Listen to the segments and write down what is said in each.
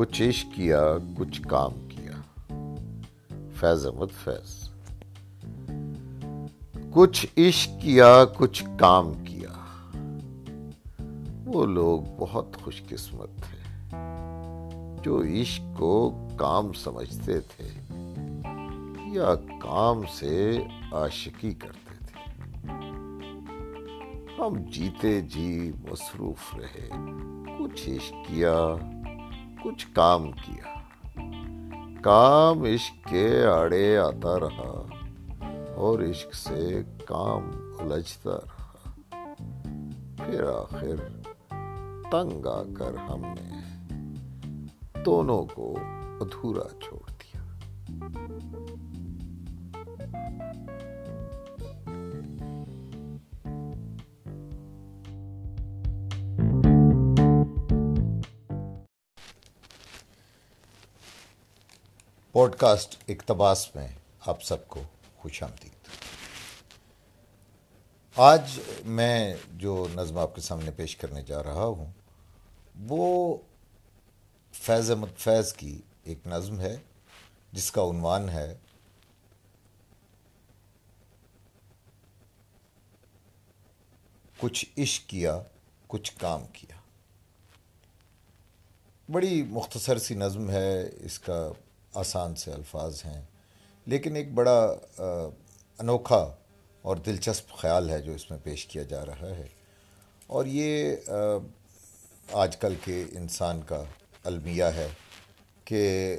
کچھ عشق کیا، کچھ کام کیا۔ فیض احمد، فیض۔ کچھ عشق کیا، کچھ کام کیا۔ وہ لوگ بہت خوش قسمت تھے۔ جو عشق کو کام سمجھتے تھے یا کام سے عاشقی کرتے تھے۔ ہم جیتے جی مصروف رہے، کچھ عشق کیا کچھ کام کیا۔ کام عشق کے آڑے آتا رہا اور عشق سے کام الجھتا رہا۔ پھر آخر تنگ آ کر ہم نے دونوں کو ادھورا چھوڑ دیا۔ پوڈ کاسٹ اقتباس میں آپ سب کو خوش آمدید۔ آج میں جو نظم آپ کے سامنے پیش کرنے جا رہا ہوں، وہ فیض احمد فیض کی ایک نظم ہے، جس کا عنوان ہے، کچھ عشق کیا، کچھ کام کیا۔ بڑی مختصر سی نظم ہے، اس کا آسان سے الفاظ ہیں۔ لیکن ایک بڑا انوکھا اور دلچسپ خیال ہے جو اس میں پیش کیا جا رہا ہے۔ اور یہ آج کل کے انسان کا المیہ ہے کہ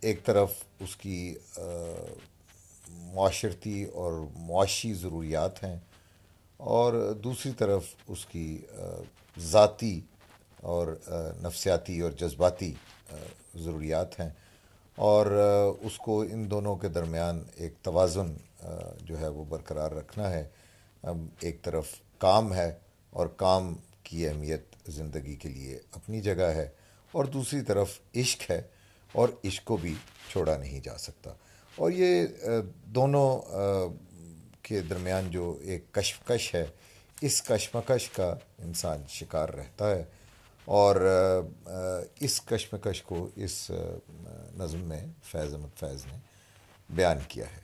ایک طرف اس کی معاشرتی اور معاشی ضروریات ہیں اور دوسری طرف اس کی ذاتی اور نفسیاتی اور جذباتی ضروریات ہیں۔ اور اس کو ان دونوں کے درمیان ایک توازن جو ہے وہ برقرار رکھنا ہے۔ ایک طرف کام ہے اور کام کی اہمیت زندگی کے لیے اپنی جگہ ہے اور دوسری طرف عشق ہے اور عشق کو بھی چھوڑا نہیں جا سکتا۔ اور یہ دونوں کے درمیان جو ایک کشمکش ہے، اس کشمکش کا انسان شکار رہتا ہے۔ اور اس کشمکش کو اس نظم میں، فیض احمد فیض نے بیان کیا ہے۔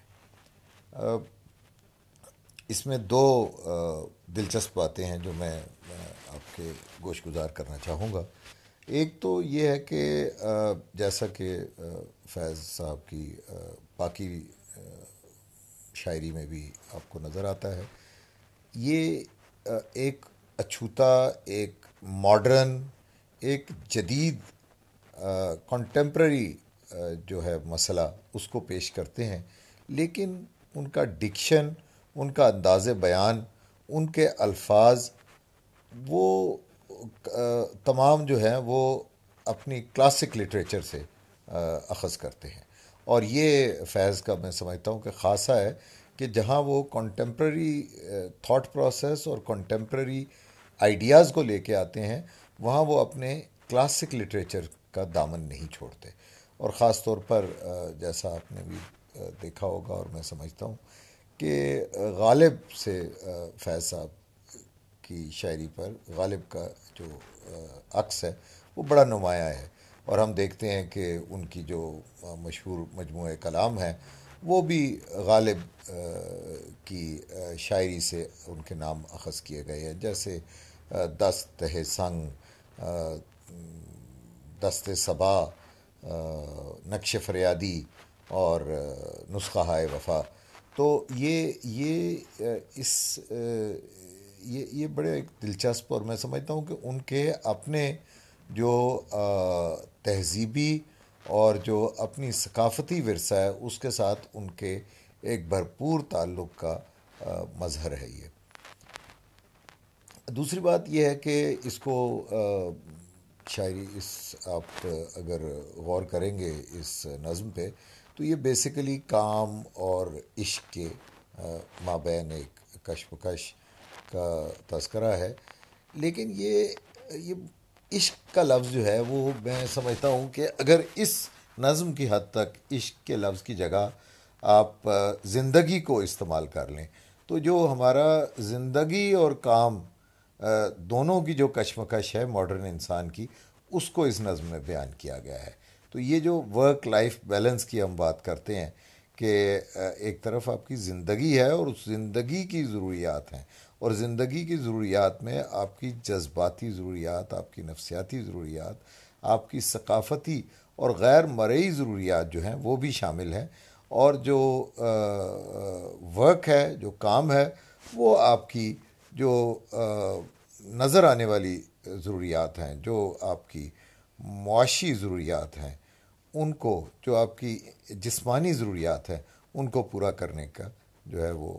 اس میں دو دلچسپ باتیں ہیں جو میں آپ کے گوش گزار کرنا چاہوں گا۔ ایک تو یہ ہے کہ جیسا کہ فیض صاحب کی باقی شاعری میں بھی آپ کو نظر آتا ہے۔ یہ ایک اچھوتا، ایک ماڈرن ایک جدید کنٹمپرری جو ہے مسئلہ اس کو پیش کرتے ہیں۔ لیکن ان کا ڈکشن ان کا انداز بیان، ان کے الفاظ، وہ تمام جو ہیں وہ اپنی کلاسک لٹریچر سے اخذ کرتے ہیں۔ اور یہ فیض کا میں سمجھتا ہوں کہ خاصہ ہے کہ جہاں وہ کنٹمپرری تھاٹ پروسیس اور کنٹمپرری آئیڈیاز کو لے کے آتے ہیں، وہاں وہ اپنے کلاسک لٹریچر کا دامن نہیں چھوڑتے۔ اور خاص طور پر جیسا آپ نے بھی دیکھا ہوگا اور میں سمجھتا ہوں کہ غالب سے فیض صاحب کی شاعری پر غالب کا جو عکس ہے، وہ بڑا نمایاں ہے۔ اور ہم دیکھتے ہیں کہ ان کی جو مشہور مجموعہ کلام ہے وہ بھی غالب کی شاعری سے ان کے نام اخذ کیے گئے ہیں۔ جیسے دست ہے سنگ دست صبا نقش فریادی اور نسخہ ہائے وفا۔ تو یہ یہ اس یہ یہ بڑے ایک دلچسپ اور میں سمجھتا ہوں کہ ان کے اپنے جو تہذیبی اور جو اپنی ثقافتی ورثہ ہے، اس کے ساتھ ان کے ایک بھرپور تعلق کا مظہر ہے یہ۔ دوسری بات یہ ہے کہ اس کو شاعری، اس آپ اگر غور کریں گے اس نظم پہ، تو یہ بیسیکلی کام اور عشق کے مابین ایک کشمکش کا تذکرہ ہے۔ لیکن یہ یہ عشق کا لفظ جو ہے وہ میں سمجھتا ہوں کہ اگر اس نظم کی حد تک عشق کے لفظ کی جگہ آپ زندگی کو استعمال کر لیں، تو جو ہمارا زندگی اور کام دونوں کی جو کشمکش ہے ماڈرن انسان کی، اس کو اس نظم میں بیان کیا گیا ہے۔ تو یہ جو ورک لائف بیلنس کی ہم بات کرتے ہیں کہ ایک طرف آپ کی زندگی ہے اور اس زندگی کی ضروریات ہیں۔ اور زندگی کی ضروریات میں آپ کی جذباتی ضروریات، آپ کی نفسیاتی ضروریات، آپ کی ثقافتی اور غیر مرئی ضروریات جو ہیں وہ بھی شامل ہیں اور جو ورک ہے، جو کام ہے، وہ آپ کی جو نظر آنے والی ضروریات ہیں، جو آپ کی معاشی ضروریات ہیں، ان کو جو آپ کی جسمانی ضروریات ہیں، ان کو پورا کرنے کا جو ہے وہ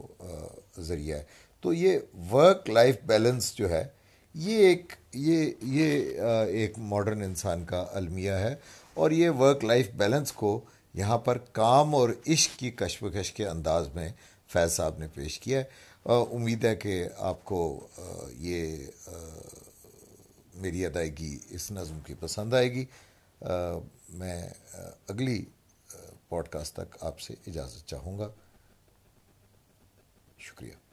ذریعہ ہے۔ تو یہ ورک لائف بیلنس جو ہے، یہ ایک یہ یہ ایک ماڈرن انسان کا المیہ ہے اور یہ ورک لائف بیلنس کو یہاں پر کام اور عشق کی کشمکش کے انداز میں فیض صاحب نے پیش کیا ہے۔ امید ہے کہ آپ کو یہ میری ادائیگی اس نظم کی پسند آئے گی۔ میں اگلی پوڈ کاسٹ تک آپ سے اجازت چاہوں گا۔ شکریہ۔